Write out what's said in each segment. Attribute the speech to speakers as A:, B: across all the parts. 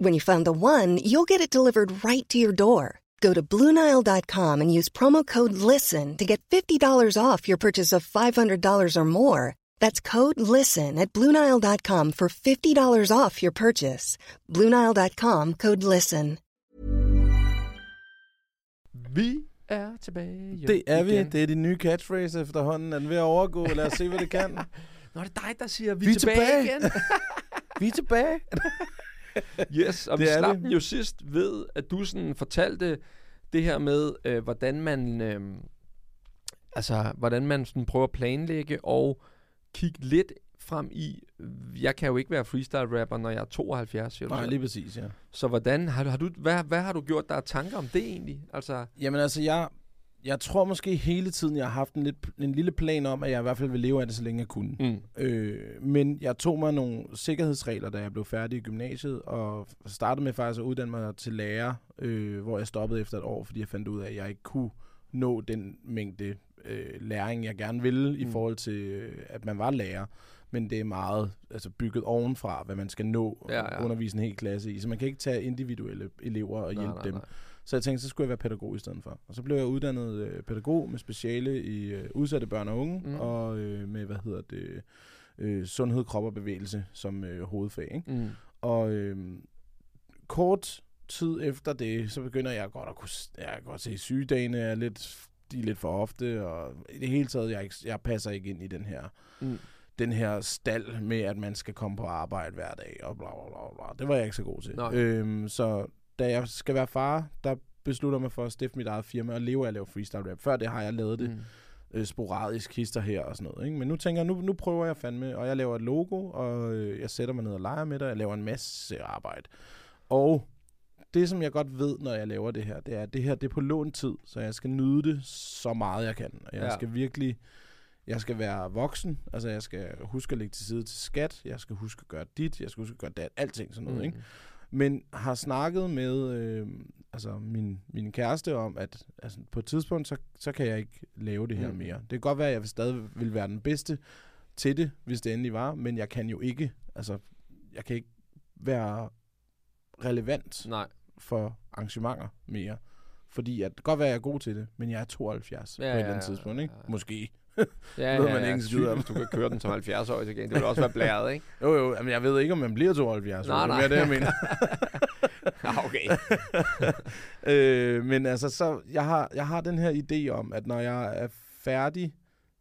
A: When you find the one, you'll get it delivered right to your door. Go to Bluenile.com and use promo code LISTEN to get $50 off your purchase of $500 or more. That's code LISTEN at Bluenile.com for $50 off your purchase. Bluenile.com code LISTEN.
B: Vi er tilbage. Jo,
C: Det er vi.
B: igen.
C: Det er din nye catchphrase efterhånden. Er den ved at overgå? Lad os se, hvad det kan.
B: Nå, det er dig, der siger, vi,
C: Vi
B: er
C: er
B: tilbage,
C: tilbage.
B: igen.
C: Vi er tilbage.
B: yes, og
C: Det
B: vi slap
C: det.
B: den jo sidst ved, at du sådan fortalte det her med, øh, hvordan man... Øh, altså, hvordan man sådan prøver at planlægge og kigge lidt frem i... Jeg kan jo ikke være freestyle-rapper, når jeg er 72, siger
C: Nej, lige præcis, ja.
B: Så hvordan har du, har du, hvad, hvad har du gjort der er tanker om det egentlig? Altså,
C: Jamen altså, jeg, jeg tror måske hele tiden, jeg har haft en, lidt, en lille plan om, at jeg i hvert fald vil leve af det, så længe jeg kunne.
B: mm,
C: Øh, men jeg tog mig nogle sikkerhedsregler, da jeg blev færdig i gymnasiet, og startede med faktisk at uddanne mig til lærer, øh, hvor jeg stoppede efter et år, fordi jeg fandt ud af, at jeg ikke kunne nå den mængde øh, læring, jeg gerne ville, mm. i forhold til, øh, at man var lærer. Men det er meget altså bygget ovenfra, hvad man skal nå
B: Ja,
C: ja,
B: ja.
C: ja. undervise en hel klasse i. Så man kan ikke tage individuelle elever og
B: nej,
C: hjælpe
B: nej,
C: dem.
B: nej.
C: Så jeg tænkte, så skulle jeg være pædagog i stedet for. Og så blev jeg uddannet øh, pædagog med speciale i øh, udsatte børn og unge,
B: Mm.
C: og øh, med, hvad hedder det, øh, sundhed, krop og bevægelse som øh, hovedfag. Ikke?
B: Mm.
C: Og øh, kort tid efter det, så begynder jeg godt at kunne, jeg kan godt se sygedagene er lidt, de er lidt for ofte, og i det hele taget, jeg, jeg passer ikke ind i den her
B: Mm.
C: den her stald med, at man skal komme på arbejde hver dag, og bla bla bla bla. Det var jeg ikke så god til.
B: Nej.
C: Øhm, så da jeg skal være far, der beslutter mig for at stifte mit eget firma og leve af at lave freestyle rap. Før det har jeg lavet det
B: Mm.
C: øh, sporadisk hister her og sådan noget. Ikke? Men nu tænker jeg, nu, nu prøver jeg fandme, og jeg laver et logo, og øh, jeg sætter mig ned og leger med det, og jeg laver en masse arbejde. Og det, som jeg godt ved, når jeg laver det her, det er, at det her det er på lånt tid, så jeg skal nyde det så meget, jeg kan. Og jeg
B: ja.
C: skal virkelig, jeg skal være voksen, altså jeg skal huske at lægge til side til skat, jeg skal huske at gøre dit, jeg skal huske at gøre dat, alting sådan noget,
B: Mm.
C: ikke? Men har snakket med øh, altså min, min kæreste om, at altså, på et tidspunkt, så, så kan jeg ikke lave det her
B: Mm.
C: mere. Det kan godt være, at jeg stadig vil være den bedste til det, hvis det endelig var, men jeg kan jo ikke, altså, jeg kan ikke være relevant
B: Nej.
C: for arrangementer mere. Fordi at det kan godt være, at jeg er god til det, men jeg er 72
B: Ja,
C: på et
B: ja,
C: eller andet tidspunkt, ikke?
B: ja, ja.
C: Måske.
B: Ja,
C: ved man ikke en skid om.
B: hvis du kan køre den som 70 år gengæld. Det vil også være blæret, ikke?
C: Jo, jo, men jeg ved ikke, om man bliver 72.
B: Nej,
C: det
B: nej.
C: er mere det, jeg mener.
B: Ja, okay.
C: øh, men altså, så jeg har, jeg har den her idé om, at når jeg er færdig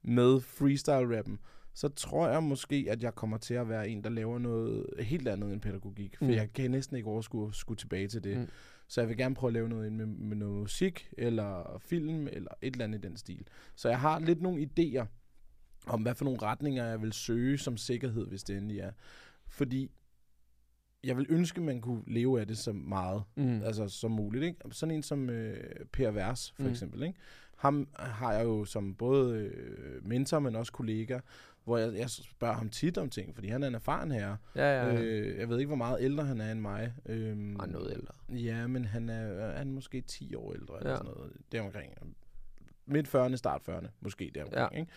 C: med freestyle-rappen, så tror jeg måske, at jeg kommer til at være en, der laver noget helt andet end pædagogik. For
B: mm.
C: jeg kan næsten ikke overskue at skulle tilbage til det.
B: Mm.
C: Så jeg vil gerne prøve at lave noget med, med noget musik, eller film, eller et eller andet i den stil. Så jeg har lidt nogle idéer om, hvad for nogle retninger jeg vil søge som sikkerhed, hvis det endelig er. Fordi jeg vil ønske, man kunne leve af det så meget
B: Mm.
C: altså som muligt. Ikke? Sådan en som øh, Per Vers, for
B: mm.
C: eksempel. Ikke? Ham har jeg jo som både øh, mentor, men også kollega, hvor jeg, jeg spørger ham tit om ting, fordi han er en erfaren herre.
B: Ja, ja, ja.
C: Øh, jeg ved ikke, hvor meget ældre han er end mig. Øhm,
B: Ej, noget ældre.
C: Ja, men han er, han er måske 10 år ældre, eller
B: Ja.
C: sådan noget. Deromkring. Midt 40'erne, start 40'erne, måske deromkring.
B: Ja.
C: Ikke?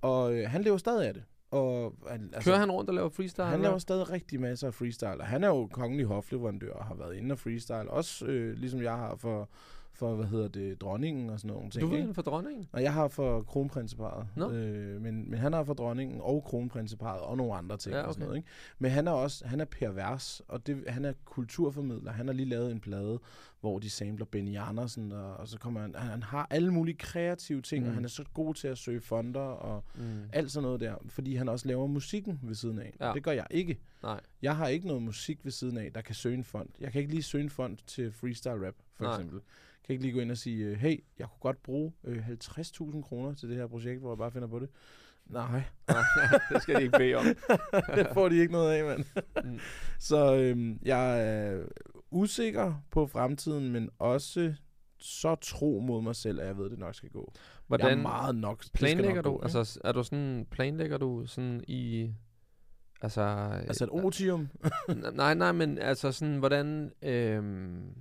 C: Og øh, han lever stadig af det. Og, han, altså,
B: Kører han rundt og laver freestyle?
C: han
B: eller
C: laver stadig rigtig masser af freestyle, og han er jo kongelig hofleverandør og har været inde og freestyle, også øh, ligesom jeg har for, for, hvad hedder det, dronningen og sådan nogle ting.
B: Du
C: ikke?
B: inden for dronningen?
C: Og jeg har for kronprinseparet.
B: Nå.
C: Øh, men, men han har for dronningen og kronprinseparet og nogle andre ting
B: Ja,
C: og sådan
B: okay.
C: noget. Ikke? Men han er også han er pervers, og det, han er kulturformidler. Han har lige lavet en plade, hvor de samler Benny Andersen, og, og så kommer han, han, har alle mulige kreative ting. Mm. og han er så god til at søge fonder og
B: Mm.
C: alt sådan noget der, fordi han også laver musikken ved siden af.
B: Ja.
C: Det gør jeg ikke.
B: Nej.
C: Jeg har ikke noget musik ved siden af, der kan søge en fond. Jeg kan ikke lige søge en fond til freestyle rap, for
B: Nej.
C: eksempel. Kan ikke lige gå ind og sige, øh, hey, jeg kunne godt bruge øh, 50.000 kroner til det her projekt, hvor jeg bare finder på det. Nej,
B: det skal de ikke bede om.
C: det får de ikke noget af, mand.
B: Mm.
C: Så øhm, jeg er usikker på fremtiden, men også så tro mod mig selv, at jeg ved, at det nok skal gå.
B: Hvordan
C: jeg er meget nok.
B: planlægger
C: nok
B: du?
C: gå, ikke?
B: altså, er du sådan, planlægger du sådan i... Altså,
C: altså et otium.
B: N- nej, nej, men altså sådan, hvordan... Øhm,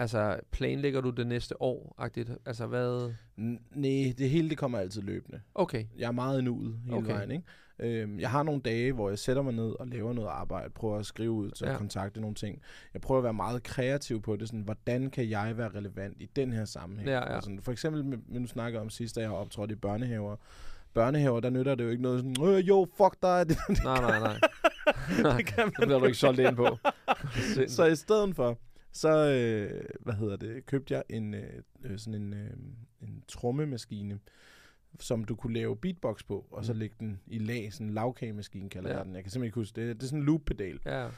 B: altså, planlægger du det næste år? -agtigt? Altså, hvad...
C: Nej, det hele det kommer altid løbende.
B: Okay.
C: Jeg er meget i nuet hele
B: Okay.
C: vejen. Ikke? Øhm, jeg har nogle dage, hvor jeg sætter mig ned og laver noget arbejde, prøver at skrive ud til
B: Ja.
C: kontakte nogle ting. Jeg prøver at være meget kreativ på det, sådan, hvordan kan jeg være relevant i den her sammenhæng?
B: Ja, ja.
C: Altså, for eksempel, med, nu snakker om sidst, da jeg har optrådt i børnehaver. Børnehaver, der nytter det jo ikke noget sådan, øh, jo, fuck dig. Det,
B: Nej, nej, nej. nej
C: det kan
B: det bliver du ikke solgt ind på.
C: så i stedet for, så, øh, hvad hedder det, købte jeg en, øh, øh, sådan en, øh, en trommemaskine, som du kunne lave beatbox på, og så
B: Mm.
C: lægge den i lag, sådan en lavkagemaskine kalder
B: Ja.
C: ja. jeg den. Jeg kan simpelthen ikke huske det. Det er sådan en loop-pedal.
B: Ja,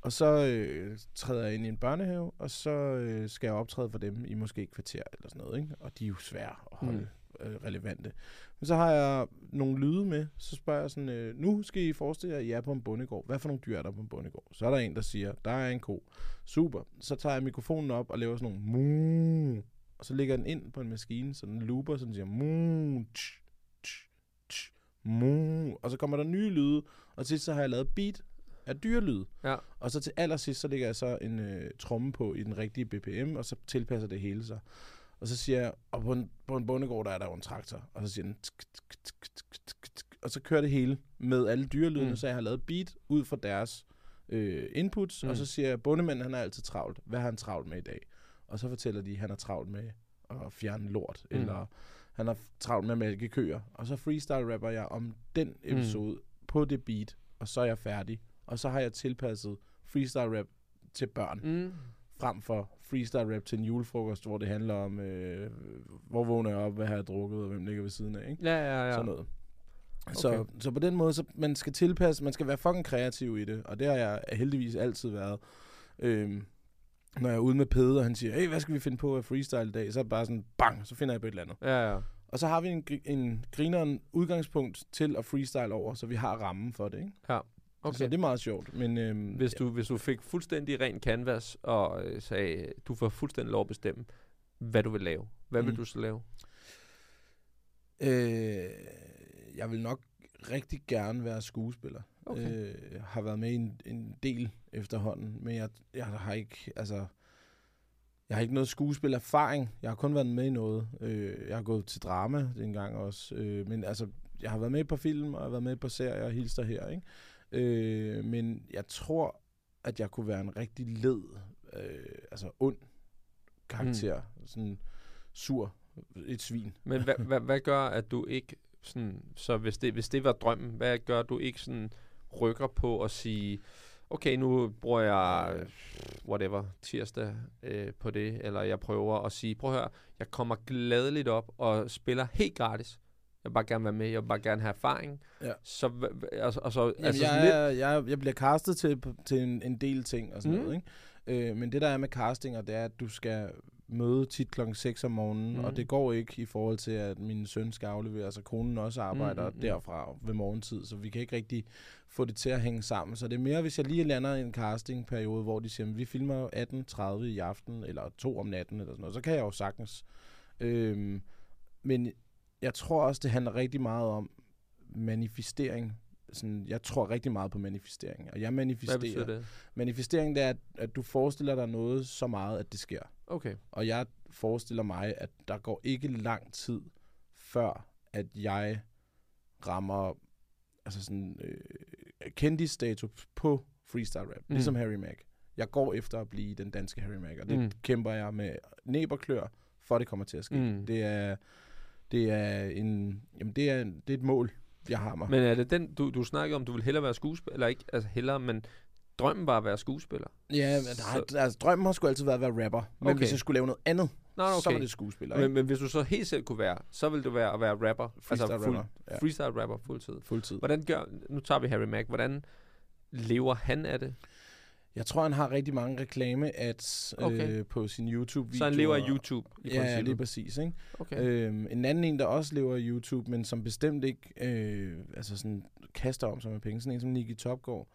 C: Og så øh, træder jeg ind i en børnehave, og så øh, skal jeg optræde for dem i måske et kvarter eller sådan noget. Ikke? Og de er jo svære at holde mm. Øh, relevante. Men så har jeg nogle lyde med, så spørger jeg sådan, øh, nu skal I forestille jer, at I er på en bondegård. Hvad for nogle dyr er der på en bondegård? Så er der en, der siger, der er en ko. Super. Så tager jeg mikrofonen op og laver sådan nogle mu. Og så lægger den ind på en maskine, så den looper, så den siger mu. Tsch, tsch, tsch, mu. Og så kommer der nye lyde, og til sidst så har jeg lavet beat af dyrelyd.
B: ja.
C: Og så til allersidst, så lægger jeg så en øh, tromme på i den rigtige BPM, og så tilpasser det hele sig. Og så siger jeg, og på en, på en bondegård, der er der jo en traktor. Og så siger den, og så kører det hele med alle dyrelydene,
B: Mm.
C: mm. så jeg har lavet beat ud fra deres øh, inputs.
B: Mm.
C: Mm. Og så siger jeg, bondemanden, han er altid travlt. Hvad har han travlt med i dag? Og så fortæller de, at han er travlt med at fjerne lort,
B: Mm.
C: mm. eller han har travlt med at mælke køer. Og så freestyle rapper jeg om den episode mm. på det beat, og så er jeg færdig. Og så har jeg tilpasset freestyle rap til børn, mm. Frem for freestyle rap til en julefrokost, hvor det handler om, øh, hvor vågner jeg op, hvad har jeg drukket, og hvem ligger ved siden af, ikke?
B: Ja, ja, ja.
C: Sådan noget. Så,
B: Okay.
C: så på den måde, så man skal tilpasse, man skal være fucking kreativ i det, og det har jeg heldigvis altid været. Øhm, når jeg er ude med Pede, og han siger, hey, hvad skal vi finde på af freestyle i dag? Så er det bare sådan, bang, så finder jeg på et eller andet.
B: Ja, ja.
C: Og så har vi en, en grineren udgangspunkt til at freestyle over, så vi har rammen for det, ikke?
B: Ja.
C: Okay. Så det er meget sjovt. Men, øhm,
B: Hvis du, hvis du fik fuldstændig ren canvas og øh, sagde, du får fuldstændig lov at bestemme, hvad du vil lave, hvad vil
C: Mm.
B: du så lave?
C: Øh, jeg vil nok rigtig gerne være skuespiller.
B: Okay.
C: Øh, jeg har været med i en, en del efterhånden, men jeg, jeg har ikke, altså, jeg har ikke noget skuespillerfaring. Jeg har kun været med i noget. Øh, jeg har gået til drama en gang også, øh, men altså, jeg har været med på film, og jeg har været med på serier og hilster her, ikke? Øh, men jeg tror, at jeg kunne være en rigtig led, øh, altså ond karakter. Mm. Sådan sur, et svin.
B: Men hvad, hvad, hvad gør, at du ikke sådan, så hvis det, hvis det var drømmen, hvad gør, at du ikke sådan rykker på at sige, okay, nu bruger jeg øh, whatever, tirsdag øh, på det, eller jeg prøver at sige, prøv at høre, jeg kommer gladeligt op og spiller helt gratis. Jeg vil bare gerne være med, jeg vil bare gerne have erfaring.
C: Ja.
B: Så, altså, og så,
C: Jamen,
B: altså
C: jeg,
B: lidt,
C: jeg, jeg bliver castet til, til en, en del ting og sådan
B: Mm.
C: noget, ikke? Øh, men det der er med castinger, det er, at du skal møde tit klokken 6 om morgenen,
B: Mm.
C: og det går ikke i forhold til, at min søn skal aflevere, så konen også arbejder
B: Mm,
C: mm,
B: mm,
C: derfra ved morgentid, så vi kan ikke rigtig få det til at hænge sammen. Så det er mere, hvis jeg lige lander i en castingperiode, hvor de siger, vi filmer jo 18.30 i aften, eller 2 om natten, eller sådan noget, så kan jeg jo sagtens. Øhm, men jeg tror også, det handler rigtig meget om manifestering. Sådan, jeg tror rigtig meget på manifestering, og jeg
B: hvad
C: manifesterer.
B: det?
C: Manifestering, det er, at, at du forestiller dig noget så meget, at det sker.
B: Okay.
C: Og jeg forestiller mig, at der går ikke lang tid, før at jeg rammer altså sådan, øh, kendisstatus på freestyle rap.
B: Mm.
C: Ligesom Harry Mack. Jeg går efter at blive den danske Harry Mack, og det
B: Mm.
C: kæmper jeg med næb og klør, for det kommer til at ske.
B: Mm.
C: Det er det er en jamen det er det er et mål jeg har mig.
B: Men er det den, du, du snakker om, du vil hellere være skuespiller, eller ikke, altså hellere, men drømmen var at være skuespiller?
C: ja, men nej, altså, drømmen har sgu altid været at være rapper. Men
B: Okay.
C: hvis jeg skulle lave noget andet,
B: Nå, okay.
C: så var det skuespiller.
B: Men,
C: ikke?
B: men hvis du så helt selv kunne være, så ville du være at være rapper.
C: Freestyle
B: altså fuld,
C: rapper, ja.
B: freestyle rapper fuldtid.
C: Fuldtid.
B: Hvordan gør, nu tager vi Harry Mack, hvordan Lever han af det?
C: Jeg tror, han har rigtig mange reklame-ads
B: Okay.
C: øh, på sin YouTube-video.
B: Så han lever af YouTube i
C: Ja, ja,
B: princippet?
C: lige præcis. Ikke?
B: Okay.
C: Øhm, en anden en, der også lever af YouTube, men som bestemt ikke øh, altså sådan, kaster om sig med penge. Sådan en som Nicky Topgaard.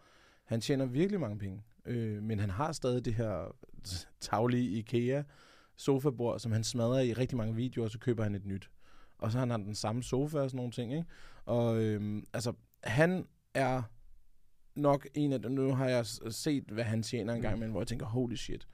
C: Han tjener virkelig mange penge. Øh, men han har stadig det her taglige IKEA sofabord, som han smadrer i rigtig mange videoer, og så køber han et nyt. Og så har han den samme sofa og sådan nogle ting. Ikke? Og øhm, altså, han er nok en af dem. Nu har jeg set, hvad han tjener en gang
B: Mm.
C: imellem, hvor jeg tænker, holy shit.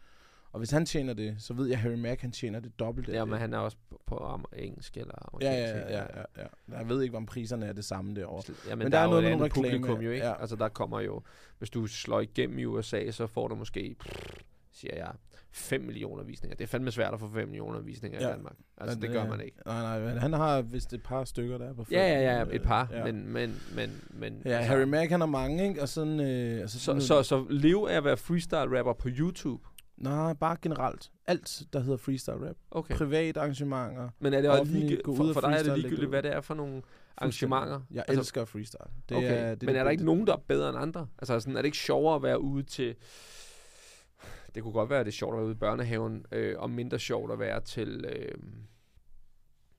C: Og hvis han tjener det, så ved jeg, at Harry Mack, han tjener det dobbelte. af
B: Ja,
C: det.
B: men han er også på, på engelsk eller
C: Ja,
B: amerikansk.
C: ja,
B: ikke?
C: ja, ja, ja. Jeg ved ikke, om priserne er det samme derovre.
B: Ja, men,
C: Men
B: men
C: der
B: der,
C: er
B: er jo
C: noget
B: et
C: med
B: publikum jo, ikke?
C: ja.
B: Altså, der kommer jo... Hvis du slår igennem i USA, så får du måske, pff, siger jeg, 5 millioner visninger. Det er fandme svært at få 5 millioner visninger
C: Ja.
B: i Danmark. Altså,
C: Men,
B: det gør man ikke.
C: Nej, nej, men han har vist et par stykker, der er på
B: Ja, ja, ja,
C: fem,
B: et par,
C: øh, ja.
B: men, men, men, men
C: Ja, Harry Mack, han har mange, ikke? Og sådan... Øh, altså
B: så,
C: sådan
B: så, så leve af at være freestyle-rapper på YouTube?
C: Nej, bare generelt. Alt, der hedder freestyle rap.
B: Okay.
C: Private arrangementer.
B: Men er det også lige, for,
C: og
B: for dig er det ligegyldigt, hvad det er for nogle arrangementer?
C: Jeg
B: Altså,
C: elsker freestyle. Det
B: okay.
C: er, det
B: men er der ikke nogen, der er bedre end andre? Altså, sådan, er det ikke sjovere at være ude til... Det kunne godt være, at det er sjovt at være ude i børnehaven, øh, og mindre sjovt at være til... Øh,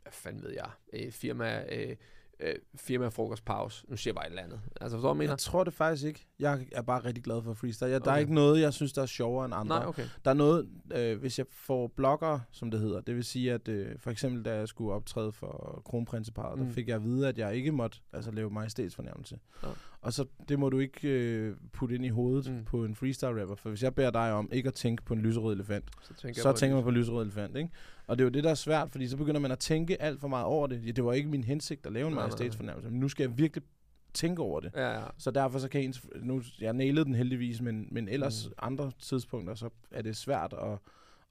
B: hvad fanden ved jeg? Øh, firma... Øh, øh, firma frokostpause. Nu siger jeg bare et eller andet. Altså, forstår du, mener?
C: Jeg tror det faktisk ikke. Jeg er bare rigtig glad for freestyle. Jeg, Der er
B: Okay.
C: ikke noget, jeg synes, der er sjovere end andre.
B: Nej, okay.
C: Der er noget, øh, hvis jeg får blogger, som det hedder, det vil sige, at øh, for eksempel, da jeg skulle optræde for kronprinseparet, mm. Der fik jeg at vide, at jeg ikke måtte altså, lave majestætsfornærmelse.
B: Nå.
C: Og så, det må du ikke øh, putte ind i hovedet mm. På en freestyle rapper, for hvis jeg beder dig om ikke at tænke på en lyserød elefant,
B: Så tænker,
C: så
B: jeg på
C: tænker man på lyserød elefant, ikke? Og det er jo det, der er svært, fordi så begynder man at tænke alt for meget over det. Ja, det var ikke min hensigt at lave en majestætsfornærmelse, men nu skal jeg virkelig tænke over det.
B: Ja, ja.
C: Så derfor så kan ens, nu, jeg nailede den heldigvis, men, men ellers mm. Andre tidspunkter, så er det svært at,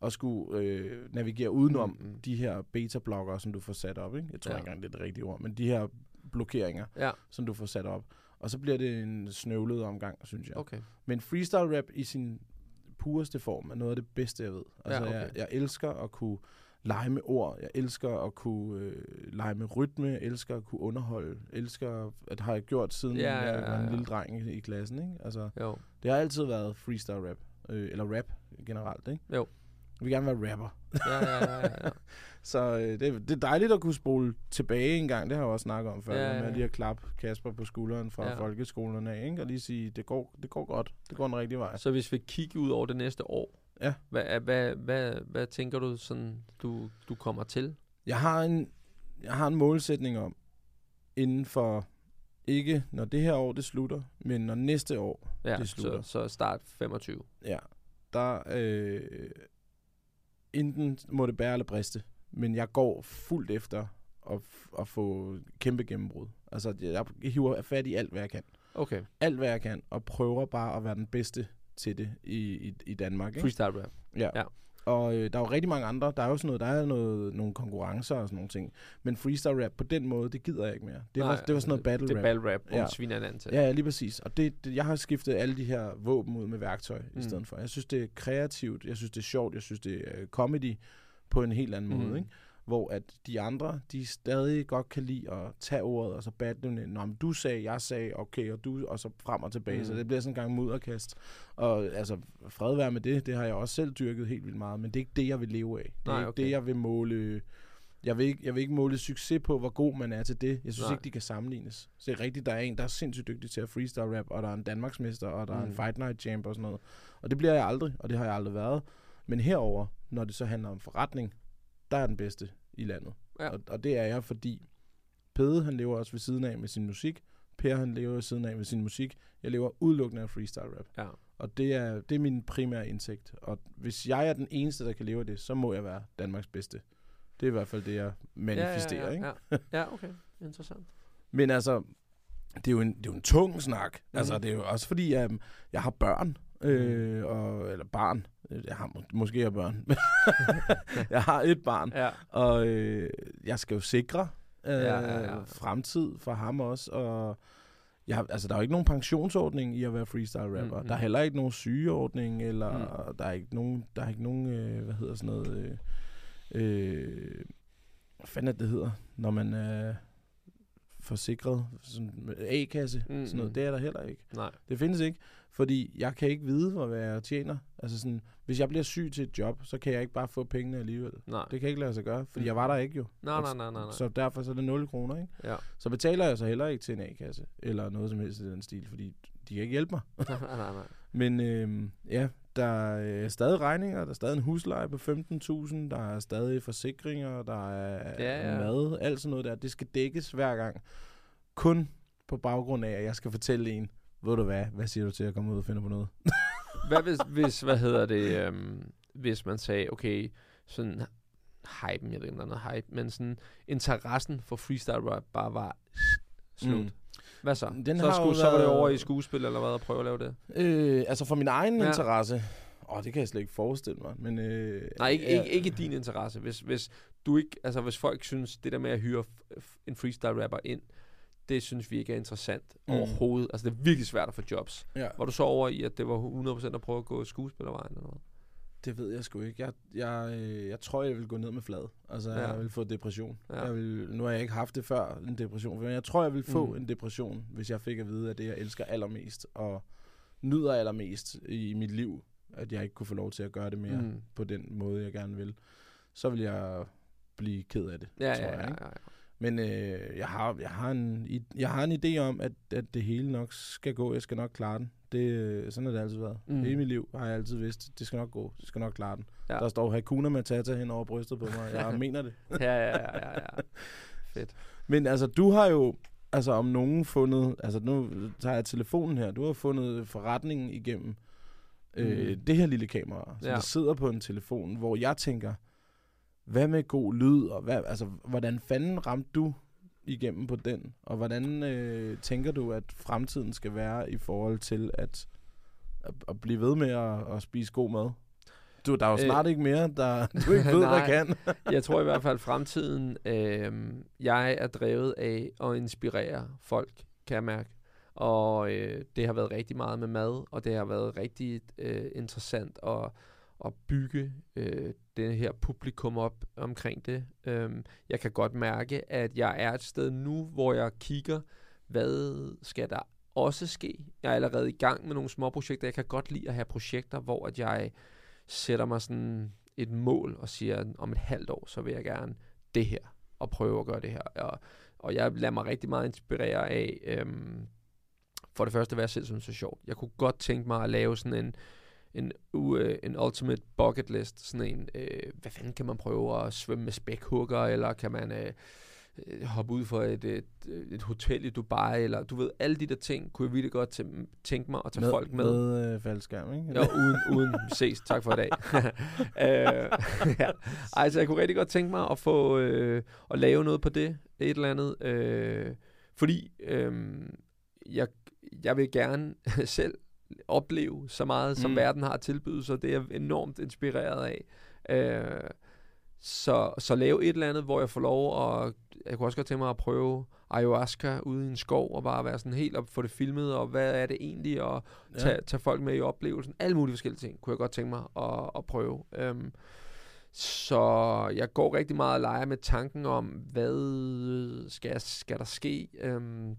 C: at skulle øh, navigere udenom mm,
B: Mm,
C: de her beta-blokker, som du får sat op. Ikke? Jeg tror
B: ja.
C: ikke engang, det er det rigtige ord, men de her blokeringer,
B: Ja,
C: som du får sat op. Og så bliver det en snøvlet omgang, synes jeg. Okay. Men freestyle rap i sin pureste form er noget af det bedste, jeg ved. Altså,
B: okay.
C: jeg, jeg elsker at kunne lege med ord. Jeg elsker at kunne øh, lege med rytme. Jeg elsker at kunne underholde. Jeg elsker, at har jeg gjort siden
B: Ja,
C: ja,
B: ja,
C: jeg var
B: ja,
C: en
B: ja.
C: lille dreng i, i klassen. Ikke? Altså,
B: Jo.
C: det har altid været freestyle rap. Øh, eller rap generelt. Ikke?
B: Jo.
C: Jeg vil gerne være rapper.
B: Ja, ja, ja, ja, ja.
C: Så øh, det, det er dejligt at kunne spole tilbage en gang. Det har jeg også snakket om før.
B: Ja,
C: Ja,
B: ja.
C: Med
B: ja.
C: lige at klappe Kasper på skulderen fra
B: Ja.
C: folkeskolerne af. Ikke? Og lige sige, det går, det går godt. Det går den rigtige vej.
B: Så hvis vi kigger ud over det næste år,
C: Ja.
B: hvad, hvad, hvad, hvad tænker du, sådan, du, du kommer til?
C: Jeg har en, jeg har en målsætning om, inden for, ikke når det her år det slutter, men når næste år
B: Ja,
C: det slutter.
B: så, så start 25.
C: Ja, der øh, enten må det bære eller briste, men jeg går fuldt efter at, at få kæmpe gennembrud. Altså, jeg hiver fat i alt, hvad jeg kan.
B: Okay,
C: Alt, hvad jeg kan, og prøver bare at være den bedste til det i, i, i Danmark. Ikke?
B: freestyle rap.
C: Ja.
B: Ja.
C: Og øh, der er jo rigtig mange andre. Der er jo sådan noget, der er noget, nogle konkurrencer og sådan nogle ting. Men freestyle rap på den måde, det gider jeg ikke mere. Det, var, det var sådan noget battle
B: det
C: rap.
B: er battle rap, hvor
C: Ja.
B: sviner hinanden til.
C: Ja, lige præcis. Og det, det, jeg har skiftet alle de her våben ud med værktøj mm.
B: Mm.
C: i stedet for. Jeg synes, det er kreativt. Jeg synes, det er sjovt. Jeg synes, det er comedy på en helt anden
B: Mm.
C: måde. Ikke? Hvor at de andre, de stadig godt kan lide at tage ordet, og så battle det. Nå, men du sagde, jeg sagde, okay, og du, og så frem og tilbage. Mm. Så det bliver sådan en gang mudderkast. Og altså, fred være med det, det har jeg også selv dyrket helt vildt meget, men det er ikke det, jeg vil leve af. Det er
B: Nej,
C: ikke
B: okay.
C: det, jeg vil måle... Jeg vil, ikke, jeg vil ikke måle succes på, hvor god man er til det. Jeg synes
B: Nej.
C: ikke, de kan sammenlignes. Så det er rigtigt, der er en, der er sindssygt dygtig til at freestyle rap, og der er en Danmarksmester, og der mm. er en
B: Mm.
C: fight night champ og sådan noget. Og det bliver jeg aldrig, og det har jeg aldrig været. Men herover, når det så handler om forretning, der er den bedste i landet.
B: Ja.
C: Og, og det er jeg, fordi Pede, han lever også ved siden af med sin musik. Per, han lever ved siden af med sin musik. Jeg lever udelukkende af freestyle rap.
B: Ja.
C: Og det er, det er min primære indsigt. Og hvis jeg er den eneste, der kan leve af det, så må jeg være Danmarks bedste. Det er i hvert fald det, jeg manifesterer.
B: ja, ja,
C: ikke?
B: ja. ja, okay. Interessant.
C: Men altså, det er jo en, det er jo en tung snak. Mm.
B: Mhm.
C: Altså, det er jo også fordi, jeg, jeg har børn. Øh, og, eller barn. Jeg har må, måske har børn. jeg har et barn.
B: Ja.
C: Og øh, jeg skal jo sikre øh,
B: Ja, ja, ja.
C: fremtid for ham også. Og jeg, altså, der er jo ikke nogen pensionsordning i at være freestyle rapper.
B: Mm,
C: Der er heller ikke nogen sygeordning, eller
B: Mm.
C: der er ikke nogen, der er ikke nogen øh, hvad hedder sådan noget, øh, øh, hvad fanden er det, hedder, når man er forsikret, sådan A-kasse, mm, sådan noget. Det er der heller ikke.
B: Nej.
C: Det findes ikke, fordi jeg kan ikke vide, hvor hvad jeg tjener. Altså sådan, hvis jeg bliver syg til et job, så kan jeg ikke bare få pengene alligevel.
B: Nej.
C: Det kan ikke lade sig gøre, fordi
B: Mm.
C: jeg var der ikke jo.
B: Nej, nej, nej, nej, nej.
C: Så derfor så er det 0 kroner, ikke?
B: Ja.
C: Så betaler jeg så heller ikke til en A-kasse, eller noget som helst i den stil, fordi de kan ikke hjælpe mig.
B: nej, nej, nej.
C: Men øh, ja, der er øh, stadig regninger, der er stadig en husleje på 15.000, der er stadig forsikringer, der er
B: Ja, ja.
C: mad, alt sådan noget der. Det skal dækkes hver gang. Kun på baggrund af, at jeg skal fortælle en, ved du hvad, hvad siger du til at komme ud og finde på noget?
B: Hvad hvis, hvis hvad hedder det, øhm, hvis man sagde, okay, sådan hypen, jeg ved ikke, noget hype, men sådan interessen for freestyle rap bare var slut.
C: Mm.
B: Hvad så?
C: Den
B: så, skulle,
C: jo
B: så var det
C: været-
B: over i skuespil eller hvad, og prøve at lave det?
C: Øh, altså for min egen
B: Ja.
C: interesse, åh, det kan jeg slet ikke forestille mig, men... Øh,
B: Nej, ikke,
C: ja,
B: ikke, ikke din interesse. Hvis, hvis du ikke, altså hvis folk synes, det der med at hyre en freestyle rapper ind, det synes vi ikke er interessant
C: Mm.
B: overhovedet. Altså det er virkelig svært at få jobs.
C: Ja,
B: Var du så over i, at det var 100% at prøve at gå skuespillervejen eller hvad?
C: det ved jeg sgu ikke. Jeg, jeg, øh, jeg tror, jeg vil gå ned med flad. Altså,
B: Ja.
C: jeg vil få depression.
B: Ja.
C: Jeg vil, nu har jeg ikke haft det før, en depression, men jeg tror, jeg vil få Mm. en depression, hvis jeg fik at vide, at det, jeg elsker allermest, og nyder allermest i mit liv, at jeg ikke kunne få lov til at gøre det mere
B: Mm.
C: på den måde, jeg gerne vil, så vil jeg blive ked af det,
B: Ja,
C: tror
B: ja,
C: jeg.
B: ja, ja, ja.
C: Men øh, jeg, har, jeg, har en, jeg har en idé om, at, at det hele nok skal gå. Jeg skal nok klare den. Det, øh, sådan har det altid været.
B: Mm.
C: Hele mit liv har jeg altid vidst, det skal nok gå. Jeg skal nok klare den.
B: Ja.
C: Der står Hakuna Matata hen over brystet på mig. Jeg mener det.
B: ja, ja, ja, ja, ja. Fedt.
C: Men altså, du har jo altså om nogen fundet, altså nu tager jeg telefonen her, du har fundet forretningen igennem øh,
B: Mm.
C: det her lille kamera, som
B: ja.
C: der sidder på en telefon, hvor jeg tænker, hvad med god lyd, og hvad, altså, hvordan fanden ramte du igennem på den, og hvordan øh, tænker du, at fremtiden skal være i forhold til at, at, at blive ved med at, at spise god mad? Du, der er jo
B: Øh,
C: snart ikke mere, der du ikke ved,
B: Nej.
C: kan.
B: Jeg tror i hvert fald, at fremtiden, øh, jeg er drevet af at inspirere folk, kan jeg mærke. Og øh, det har været rigtig meget med mad, og det har været rigtig øh, interessant at, at bygge øh, det her publikum op omkring det. Øhm, jeg kan godt mærke, at jeg er et sted nu, hvor jeg kigger, hvad skal der også ske? Jeg er allerede i gang med nogle små projekter. Jeg kan godt lide at have projekter, hvor at jeg sætter mig sådan et mål og siger, at om et halvt år, så vil jeg gerne det her, og prøve at gøre det her. Og, og jeg lader mig rigtig meget inspirere af, øhm, for det første, hvad jeg selv synes er sjovt. Jeg kunne godt tænke mig at lave sådan en, en, uh, en ultimate bucket list, sådan en, øh, hvad fanden kan man prøve at svømme med spækhugger, eller kan man øh, øh, hoppe ud for et, et, et hotel i Dubai, eller du ved, alle de der ting, kunne jeg virkelig godt tæ- tænke mig at tage folk med.
C: Med øh, faldskærm, ikke?
B: Jo, uden, uden ses. Tak for i dag. øh, ja. Altså, jeg kunne rigtig godt tænke mig at få øh, at lave noget på det, et eller andet. Øh, fordi øh, jeg, jeg vil gerne selv opleve så meget, som
C: Mm.
B: verden har at tilbyde, så det er jeg enormt inspireret af. Øh, så, så lave et eller andet, hvor jeg får lov at... Jeg kunne også godt tænke mig at prøve ayahuasca ude i en skov, og bare være sådan helt op få det filmet, og hvad er det egentlig, og
C: Ja.
B: tage, tage folk med i oplevelsen. Alle mulige forskellige ting kunne jeg godt tænke mig at, at prøve. Øhm, så jeg går rigtig meget og leger med tanken om, hvad skal, skal der ske. Øhm,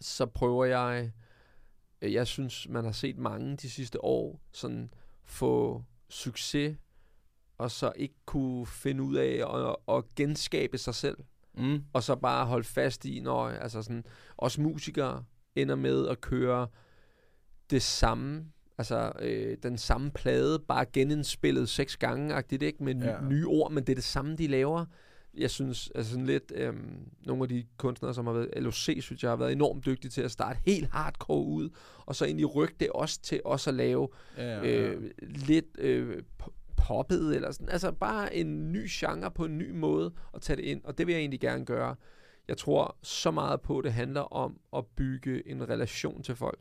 B: så prøver jeg, jeg synes, man har set mange de sidste år, sådan få succes, og så ikke kunne finde ud af at, at genskabe sig selv
C: Mm.
B: og så bare holde fast i, når altså sådan, også musikere ender med at køre det samme, altså øh, den samme plade, bare genindspillet seks gange, agtigt ikke, med
C: ja.
B: nye ord, men det er det samme, de laver. Jeg synes, altså sådan lidt, øh, nogle af de kunstnere, som har været, LOC, synes jeg har været enormt dygtige til at starte helt hardcore ud, og så egentlig rykke det også til også at lave
C: Ja, ja,
B: øh, lidt øh, p- poppet, eller sådan. Altså bare en ny genre på en ny måde at tage det ind, og det vil jeg egentlig gerne gøre. Jeg tror så meget på, at det handler om at bygge en relation til folk.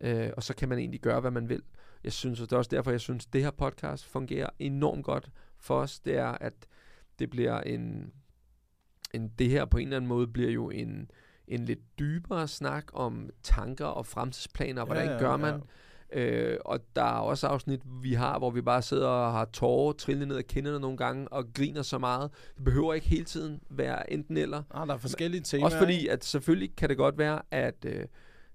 B: Øh, og så kan man egentlig gøre, hvad man vil. Jeg synes, og det er også derfor, jeg synes, at det her podcast fungerer enormt godt for os. Det er, at det bliver en, en det her på en eller anden måde bliver jo en, en lidt dybere snak om tanker og fremtidsplaner, og hvordan
C: Ja, ja,
B: gør man, Øh, og der er også afsnit, vi har, hvor vi bare sidder og har tårer trillende ned ad kinderne nogle gange, og griner så meget. Det behøver ikke hele tiden være enten eller.
C: Ah, der er forskellige temaer.
B: Også fordi, at selvfølgelig kan det godt være, at øh,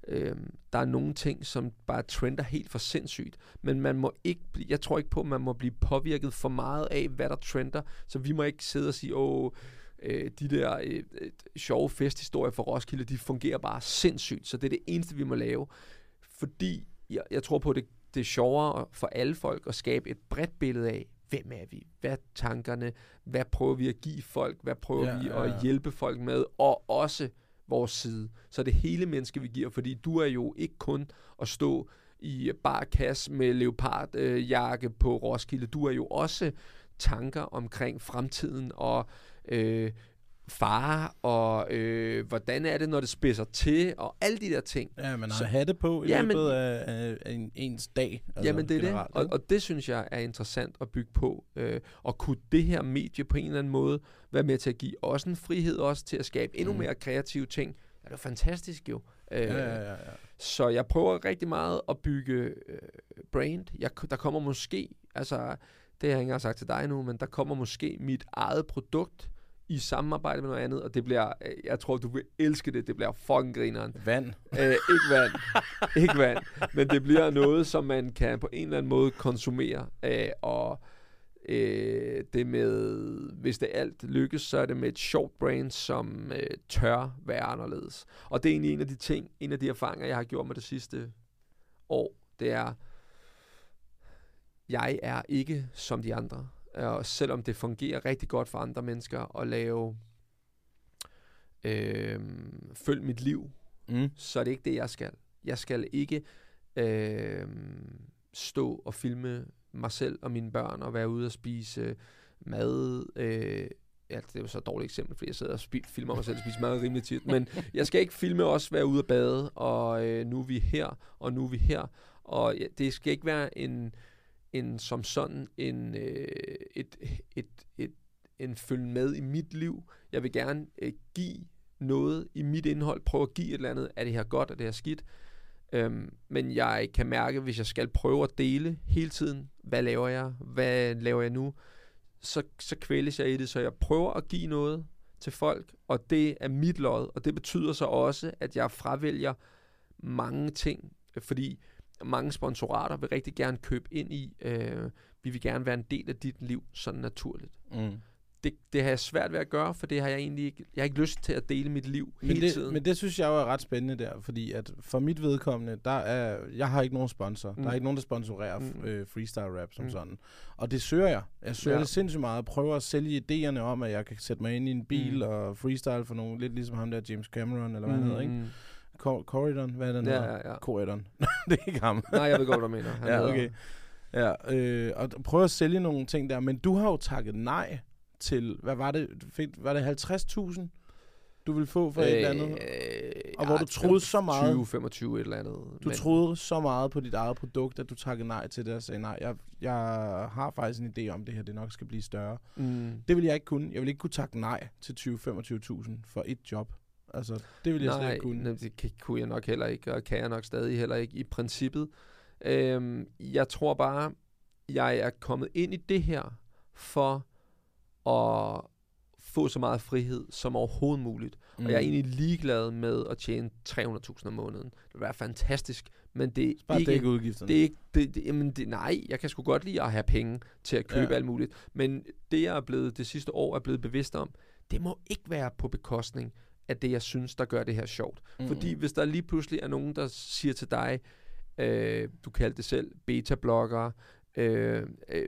B: øh, der er nogle ting, som bare trender helt for sindssygt. Men man må ikke, jeg tror ikke på, at man må blive påvirket for meget af, hvad der trender. Så vi må ikke sidde og sige, åh, øh, de der øh, øh, sjove festhistorier for Roskilde, de fungerer bare sindssygt. Så det er det eneste, vi må lave. Fordi jeg, jeg tror på, at det, det er sjovere for alle folk at skabe et bredt billede af, hvem er vi? Hvad er tankerne? Hvad prøver vi at give folk? Hvad prøver
C: Ja,
B: vi
C: ja, ja.
B: at hjælpe folk med? Og også vores side. Så det hele menneske, vi giver, fordi du er jo ikke kun at stå i bar kasse med leopardjakke på Roskilde. Du er jo også tanker omkring fremtiden og øh, fare og øh, hvordan er det, når det spidser til og alle de der ting.
C: Ja, man har
B: Så-
C: hatte på i
B: Ja,
C: løbet
B: men-
C: af, af, en, ens dag.
B: Altså, Jamen det er det, og, og det synes jeg er interessant at bygge på. Øh, og kunne det her medie på en eller anden måde være med til at give os en frihed også til at skabe endnu
C: Mhm.
B: mere kreative ting. Ja, det er fantastisk jo. Øh,
C: Ja, ja, ja, ja.
B: Så jeg prøver rigtig meget at bygge øh, brand. Jeg, der kommer måske, altså det har jeg ikke engang sagt til dig nu, men der kommer måske mit eget produkt i samarbejde med noget andet, og det bliver, øh, jeg tror, du vil elske det, det bliver fucking grineren.
C: Vand.
B: Øh, ikke vand. ikke vand. Men det bliver noget, som man kan på en eller anden måde konsumere. Øh, og øh, det med, hvis det alt lykkes, så er det med et short brand, som øh, tør være anderledes. Og det er egentlig en af de ting, en af de erfaringer, jeg har gjort med det sidste år, det er, jeg er ikke som de andre. Og selvom det fungerer rigtig godt for andre mennesker at lave øh, følg mit liv,
C: Mm.
B: så er det ikke det, jeg skal. Jeg skal ikke øh, stå og filme mig selv og mine børn og være ude og spise mad. Øh, ja, det er jo så et dårligt eksempel, fordi jeg sidder og spi- filmer mig selv og spiser mad rimelig tit. Men jeg skal ikke filme også være ude og bade, og øh, nu er vi her, og nu er vi her. Og ja, det skal ikke være en, en som sådan en, øh, et, et, et, en følge med i mit liv. Jeg vil gerne øh, give noget i mit indhold, prøve at give et eller andet, er det her godt, er det her skidt. Øhm, men jeg kan mærke, hvis jeg skal prøve at dele hele tiden, hvad laver jeg, hvad laver jeg nu, så, så kvæles jeg i det, så jeg prøver at give noget til folk, og det er mit lod, og det betyder så også, at jeg fravælger mange ting, fordi mange sponsorater vil rigtig gerne købe ind i, øh, vi vil gerne være en del af dit liv, sådan naturligt.
C: Mm.
B: Det, det har jeg svært ved at gøre, for det har jeg egentlig ikke, jeg har ikke lyst til at dele mit liv
C: Men
B: hele
C: det,
B: tiden.
C: men det synes jeg jo er ret spændende der, fordi at for mit vedkommende, der er, jeg har ikke nogen sponsor. Mm. Der er
B: Mm.
C: ikke nogen, der sponsorerer
B: Mm.
C: mm. øh, freestyle rap som
B: Mm.
C: mm. sådan. Og det søger jeg. Jeg søger
B: Ja.
C: det sindssygt meget. Prøver at sælge idéerne om, at jeg kan sætte mig ind i en bil
B: Mm.
C: mm. og freestyle for nogen. Lidt ligesom ham der James Cameron, eller hvad mm. han hedder, ikke? Cor- Corridon, hvad er den
B: Ja,
C: hedder?
B: ja, ja.
C: Corridon. det er ikke ham.
B: Nej, jeg ved godt, hvad du mener. Han
C: ja, okay. Ja, øh, og prøve at sælge nogle ting der. Men du har jo takket nej til, hvad var det? Fik, var det 50.000, du ville få for øh, et eller andet? Og hvor du troede så meget-
B: 20, 25 et eller andet.
C: Du men... troede så meget på dit eget produkt, at du takkede nej til det og sagde, nej, jeg, jeg har faktisk en idé om det her, det nok skal blive større.
B: Mm.
C: Det vil jeg ikke kunne. Jeg vil ikke kunne takke nej til 20-25.000 for et job. Altså, det vil jeg slet
B: Nej,
C: ikke kunne.
B: nej, det kunne jeg nok heller ikke, og kan jeg nok stadig heller ikke i princippet. Øhm, jeg tror bare, jeg er kommet ind i det her for at få så meget frihed som overhovedet muligt. Mm. Og jeg er egentlig ligeglad med at tjene 300.000 om måneden. Det vil være fantastisk, men det er
C: Bare
B: ikke...
C: dække udgifterne.
B: Det er ikke, det, det, jamen det, nej, jeg kan sgu godt lide at have penge til at købe
C: ja.
B: alt muligt. Men det, jeg er blevet det sidste år er blevet bevidst om, det må ikke være på bekostning af det, jeg synes, der gør det her sjovt. Mm. Fordi hvis der lige pludselig er nogen, der siger til dig, øh, du kaldte det selv beta-bloggere, øh, øh,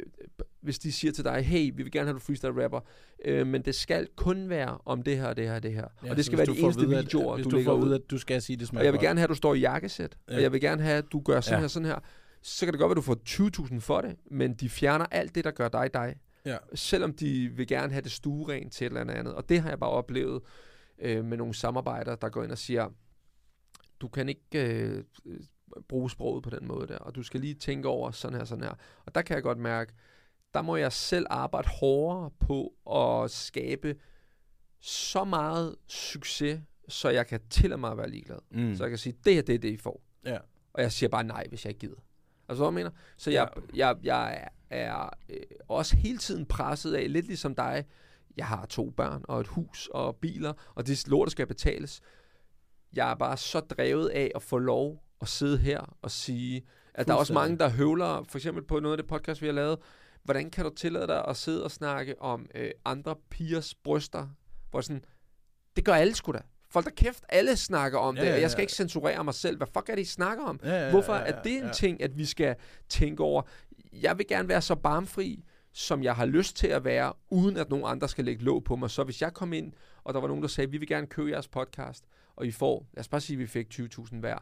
B: hvis de siger til dig, hey, vi vil gerne have du freestyle rapper, øh, men det skal kun være om det her, det her, det her.
C: Ja,
B: og det skal være de eneste
C: at vide, at-
B: videoer,
C: hvis
B: du,
C: du
B: lægger
C: at
B: ud.
C: at du skal sige, det smager
B: Og jeg vil
C: godt.
B: gerne have, at du står i jakkesæt. Ja. Og jeg vil gerne have, at du gør sådan
C: Ja.
B: ja. her, sådan her. Så kan det godt være, at du får 20.000 for det, men de fjerner alt det, der gør dig dig.
C: Ja.
B: Selvom de vil gerne have det stuerent til et eller andet. Og det har jeg bare oplevet øh, med nogle samarbejder, der går ind og siger, du kan ikke øh, bruge sproget på den måde der, og du skal lige tænke over sådan her, sådan her. Og der kan jeg godt mærke, der må jeg selv arbejde hårdere på at skabe så meget succes, så jeg kan tillade mig at være ligeglad.
C: Mm.
B: Så jeg kan sige, det her, det er det, I får.
C: Ja.
B: Og jeg siger bare nej, hvis jeg ikke gider. Altså, hvad jeg mener? Så jeg, jeg, jeg er, er øh, også hele tiden presset af, lidt ligesom dig, jeg har to børn og et hus og biler, og det lort, der skal betales. Jeg er bare så drevet af at få lov at sidde her og sige, at der er også mange, der høvler, for eksempel på noget af det podcast, vi har lavet, hvordan kan du tillade dig at sidde og snakke om øh, andre pigers bryster? Hvor sådan, det gør alle sgu da. Folk der kæft, alle snakker om
C: Ja,
B: det,
C: ja,
B: og jeg skal
C: ja.
B: ikke censurere mig selv. Hvad fuck er det, I snakker om?
C: Ja, ja,
B: Hvorfor
C: ja, ja,
B: er det en
C: ja.
B: ting, at vi skal tænke over? Jeg vil gerne være så barmfri, som jeg har lyst til at være, uden at nogen andre skal lægge låg på mig. Så hvis jeg kom ind, og der var nogen, der sagde, vi vil gerne købe jeres podcast, og I får, lad os bare sige, at vi fik 20.000 hver.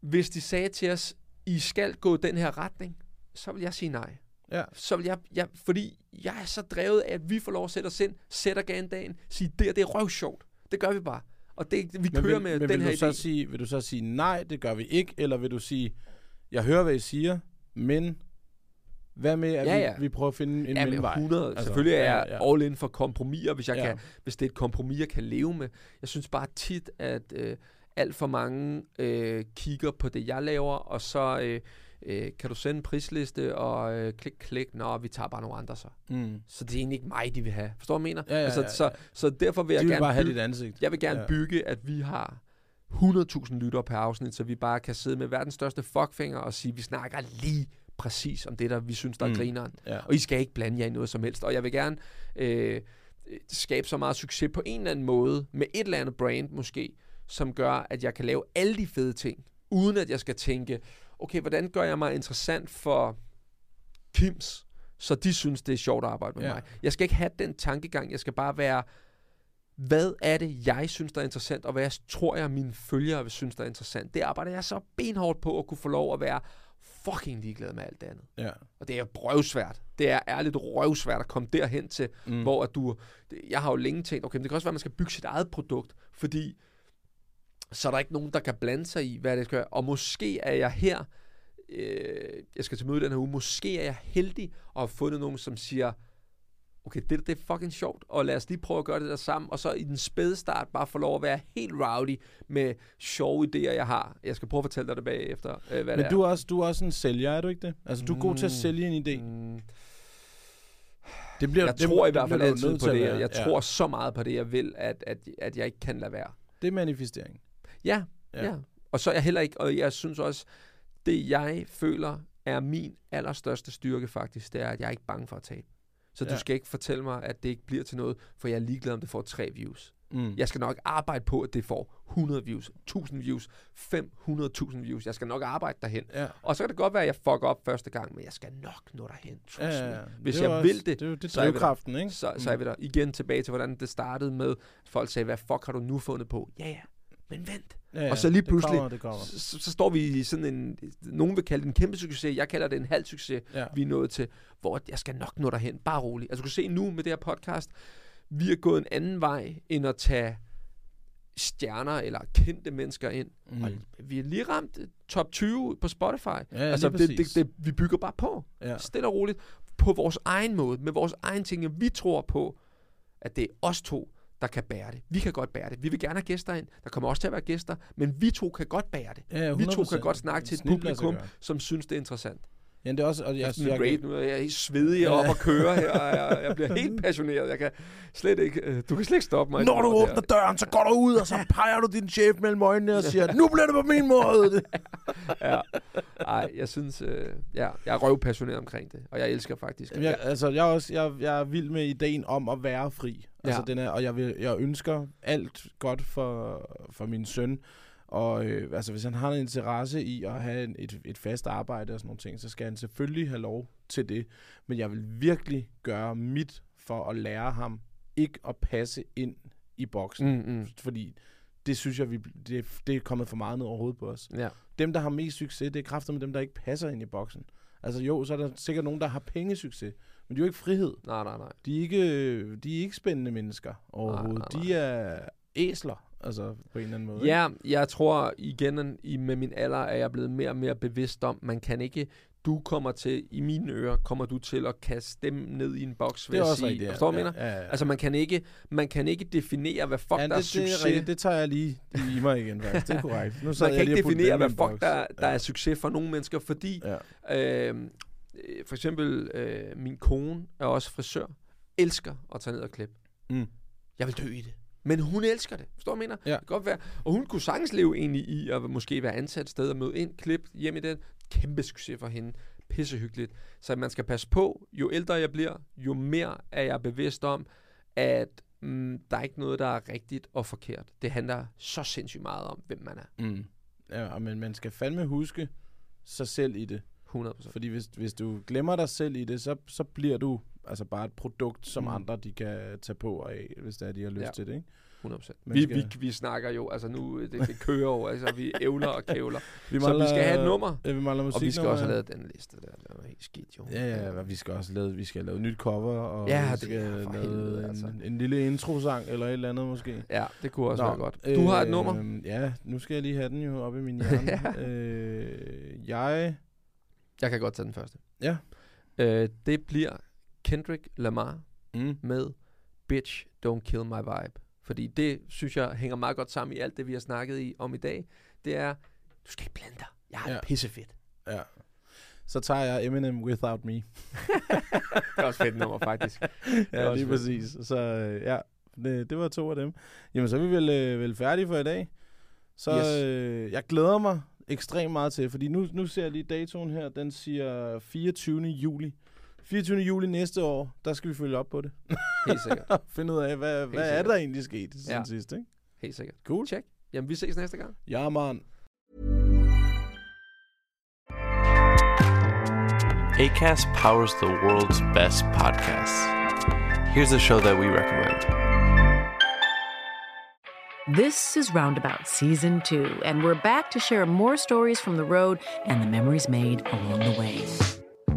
B: Hvis de sagde til os, I skal gå den her retning, så vil jeg sige nej.
C: Ja.
B: Så vil jeg, jeg, fordi jeg er så drevet af, at vi får lov at sætte os ind, sætte dagen, sige, det, det er røvsjovt. Det gør vi bare. Og det, vi
C: Men
B: kører
C: vil,
B: med
C: men
B: den
C: vil
B: her
C: du så
B: idé.
C: sige, vil du så sige, nej, det gør vi ikke, eller vil du sige, jeg hører, hvad I siger, men hvad med, at
B: Ja,
C: vi,
B: ja.
C: vi prøver at finde en
B: Ja,
C: mellemvej?
B: 100.
C: Altså,
B: Selvfølgelig er
C: ja,
B: jeg
C: ja.
B: all in for kompromiser, hvis, jeg
C: Ja.
B: kan, hvis det er et kompromis, jeg kan leve med. Jeg synes bare tit, at øh, alt for mange øh, kigger på det, jeg laver, og så øh, øh, kan du sende en prisliste, og øh, klik, klik, nå, vi tager bare nogle andre så.
C: Mm.
B: Så det er egentlig ikke mig, de vil have. Forstår du, hvad jeg mener?
C: Ja, ja,
B: altså,
C: ja, ja.
B: Så, så derfor vil
C: De
B: jeg
C: vil
B: gerne
C: bare have
B: bygge-
C: dit ansigt.
B: jeg vil gerne
C: Ja.
B: bygge, at vi har 100.000 lyttere per afsnit, så vi bare kan sidde med verdens største fuckfinger og sige, vi snakker lige præcis om det, der vi synes, der er
C: Mm.
B: grineren.
C: Ja.
B: Og I skal ikke blande jer i noget som helst. Og jeg vil gerne øh, øh, skabe så meget succes på en eller anden måde, med et eller andet brand måske, som gør, at jeg kan lave alle de fede ting, uden at jeg skal tænke, okay, hvordan gør jeg mig interessant for Kims, så de synes, det er sjovt at arbejde med
C: Ja.
B: mig. Jeg skal ikke have den tankegang, jeg skal bare være, hvad er det, jeg synes, der er interessant, og hvad jeg tror jeg, mine følgere vil synes, der er interessant. Det arbejder jeg så benhårdt på at kunne få lov at være fucking ligeglad med alt det andet.
C: Ja.
B: Og det er røvsvært. Det er ærligt røvsvært at komme derhen til, mm. hvor at du... Jeg har jo længe tænkt, okay, men det kan også være, at man skal bygge sit eget produkt, fordi så er der ikke nogen, der kan blande sig i, hvad det skal. Og måske er jeg her, øh, jeg skal til møde den her uge, måske er jeg heldig og har fundet nogen, som siger, okay, det, det er fucking sjovt, og lad os lige prøve at gøre det der sammen, og så i den spæde start bare få lov at være helt rowdy med sjove idéer, jeg har. Jeg skal prøve at fortælle dig det bagefter, øh, hvad
C: Men
B: det er.
C: du er, også, du er også en sælger, er du ikke det? Altså, du er god til at sælge en idé.
B: Mm,
C: Det bliver,
B: jeg
C: det,
B: tror i
C: det
B: hvert fald altid
C: nødt
B: på det.
C: være.
B: Jeg
C: Ja.
B: tror så meget på det, jeg vil, at, at, at jeg ikke kan lade være.
C: Det er manifestering.
B: Ja,
C: Ja.
B: ja. ja. Og så er jeg heller ikke, og jeg synes også, det jeg føler er min allerstørste styrke faktisk, det er, at jeg er ikke bange for at tabe. Så ja. Du skal ikke fortælle mig, at det ikke bliver til noget, for jeg er ligeglad, om det får tre views.
C: Mm.
B: Jeg skal nok arbejde på, at det får 100 views, 1000 views, 500.000 views. Jeg skal nok arbejde derhen.
C: Ja.
B: Og så kan det godt være, at jeg fucker op første gang, men jeg skal nok nå derhen. Trust
C: Ja, ja, ja.
B: Hvis
C: Det
B: jeg
C: jo
B: vil
C: også-
B: det,
C: det er det
B: så er
C: drivkraften, ikke?
B: Så, så
C: Mm.
B: er vi der. Igen tilbage til, hvordan det startede med, at folk sagde, hvad fuck har du nu fundet på? Ja, ja, men vent.
C: Ja, ja,
B: og så lige
C: det
B: pludselig,
C: kommer, det kommer.
B: Så, så, så står vi i sådan en, nogen vil kalde det en kæmpe succes, jeg kalder det en halv succes,
C: Ja.
B: vi er nået til, hvor jeg skal nok nå derhen, bare roligt. Altså du kan se nu med det her podcast, vi er gået en anden vej, end at tage stjerner eller kendte mennesker ind.
C: Mm.
B: Og vi har lige ramt top 20 på Spotify.
C: Ja,
B: altså,
C: lige
B: det, det, det, vi bygger bare på.
C: Ja.
B: Stille og roligt. På vores egen måde. Med vores egen ting. Vi tror på, at det er os to, der kan bære det. Vi kan godt bære det. Vi vil gerne have gæster ind. Der kommer også til at være gæster. Men vi to kan godt bære det.
C: Ja,
B: vi to
C: 100%.
B: kan godt snakke til et publikum, som synes, det er interessant.
C: Ja, det er også... Og jeg,
B: en
C: jeg,
B: raid, nu er jeg helt svedig
C: Ja.
B: op og køre her, og jeg, jeg bliver helt passioneret. Jeg kan slet ikke, øh, du kan slet ikke stoppe mig.
C: Når du åbner døren, så går du ud, og så peger du din chef mellem øjnene og siger, nu bliver det på min måde.
B: ja. Ej, jeg synes, øh, ja, jeg er røvpassioneret omkring det, og jeg elsker faktisk.
C: Jamen, jeg, altså, jeg er, også, jeg, jeg er vild med ideen om at være fri. Altså,
B: Ja.
C: den er, og jeg, vil, jeg ønsker alt godt for, for min søn. Og øh, altså, hvis han har en interesse i at have en, et, et fast arbejde og sådan nogle ting, så skal han selvfølgelig have lov til det. Men jeg vil virkelig gøre mit for at lære ham ikke at passe ind i boksen.
B: Mm, mm.
C: Fordi det synes jeg, vi, det, det er kommet for meget ned over hovedet på os.
B: Ja.
C: Dem, der har mest succes, det er kræfter med dem, der ikke passer ind i boksen. Altså jo, så er der sikkert nogen, der har pengesucces, men det er jo ikke frihed.
B: Nej, nej, nej.
C: De er ikke, de er ikke spændende mennesker overhovedet.
B: nej,
C: De er æsler, altså på en eller anden måde. ikke?
B: Ja, jeg tror igen, i, med min alder er jeg blevet mere og mere bevidst om, man kan ikke du kommer til, i mine ører, kommer du til at kaste dem ned i en boks,
C: Det
B: vil
C: er også
B: sige.
C: rigtigt, ja.
B: Forstår du,
C: Ja,
B: mener?
C: ja, ja.
B: Altså, man kan, ikke, man kan ikke definere, hvad fuck
C: ja,
B: der er
C: det,
B: succes.
C: Det, er det tager jeg lige i mig igen, faktisk. Det er korrekt. Nu
B: man
C: jeg
B: kan ikke definere, hvad fuck der, der
C: Ja.
B: er succes for nogle mennesker, fordi
C: Ja.
B: øh, for eksempel øh, min kone er også frisør, elsker at tage ned og klippe.
C: Mm.
B: Jeg vil dø i det. Men hun elsker det. Forstår du, mener?
C: Ja.
B: Det kan godt være. Og hun kunne sagtens leve egentlig i at måske være ansat et sted og møde ind, klip hjem i den. Kæmpe succes for hende. Pissehyggeligt. Så man skal passe på. Jo ældre jeg bliver, jo mere er jeg bevidst om, at mm, der er ikke noget, der er rigtigt og forkert. Det handler så sindssygt meget om, hvem man er.
C: Mm. Ja, men man skal fandme huske sig selv i det.
B: 100%.
C: Fordi hvis, hvis du glemmer dig selv i det, så, så bliver du altså bare et produkt, som
B: Mm.
C: andre de kan tage på og af, hvis det er, de har lyst
B: Ja.
C: til det. Ikke?
B: 100%.
C: Man
B: Vi,
C: skal-
B: vi, vi snakker jo, altså nu, det, det kører jo, altså vi ævler og kævler.
C: Vi
B: Så vi skal have et nummer.
C: Ja, vi mangler musik
B: Og vi skal også have lavet den liste der. Det var helt skidt jo.
C: Ja, ja, og vi skal også lave, vi skal lave nyt cover, og
B: Ja,
C: vi
B: det
C: skal
B: for
C: lave
B: helvede,
C: en,
B: altså.
C: en lille introsang, eller et eller andet måske.
B: Ja, det kunne også Nå, være godt. Du har et nummer.
C: Øh, ja, nu skal jeg lige have den jo op i min hjerne. øh, jeg...
B: Jeg kan godt tage den første.
C: Ja.
B: Øh, det bliver Kendrick Lamar
C: Mm.
B: med Bitch, Don't Kill My Vibe. Fordi det, synes jeg, hænger meget godt sammen i alt det, vi har snakket i, om i dag. Det er, du skal ikke blande dig. Jeg er
C: Ja.
B: pissefedt.
C: Ja. Så tager jeg Eminem Without Me.
B: Det er også fedt nummer, faktisk.
C: ja, lige
B: fedt.
C: præcis. Så øh, ja, det, det var to af dem. Jamen, så er vi vel, øh, vel færdige for i dag. Så
B: Yes.
C: øh, jeg glæder mig ekstremt meget til, fordi nu, nu ser jeg lige datoen her, den siger 24. juli. 24. juli næste år, der skal vi følge op på det.
B: Helt sikkert.
C: Finde ud af, hvad, hvad er der egentlig sket siden
B: Ja.
C: ja. sidst, ikke?
B: Helt sikkert.
C: Cool.
B: Check. Jamen, vi ses næste gang.
C: Ja, man.
D: ACAST powers the world's best podcasts. Here's a show that we recommend.
E: This is Roundabout Season 2, and we're back to share more stories from the road and the memories made along the way.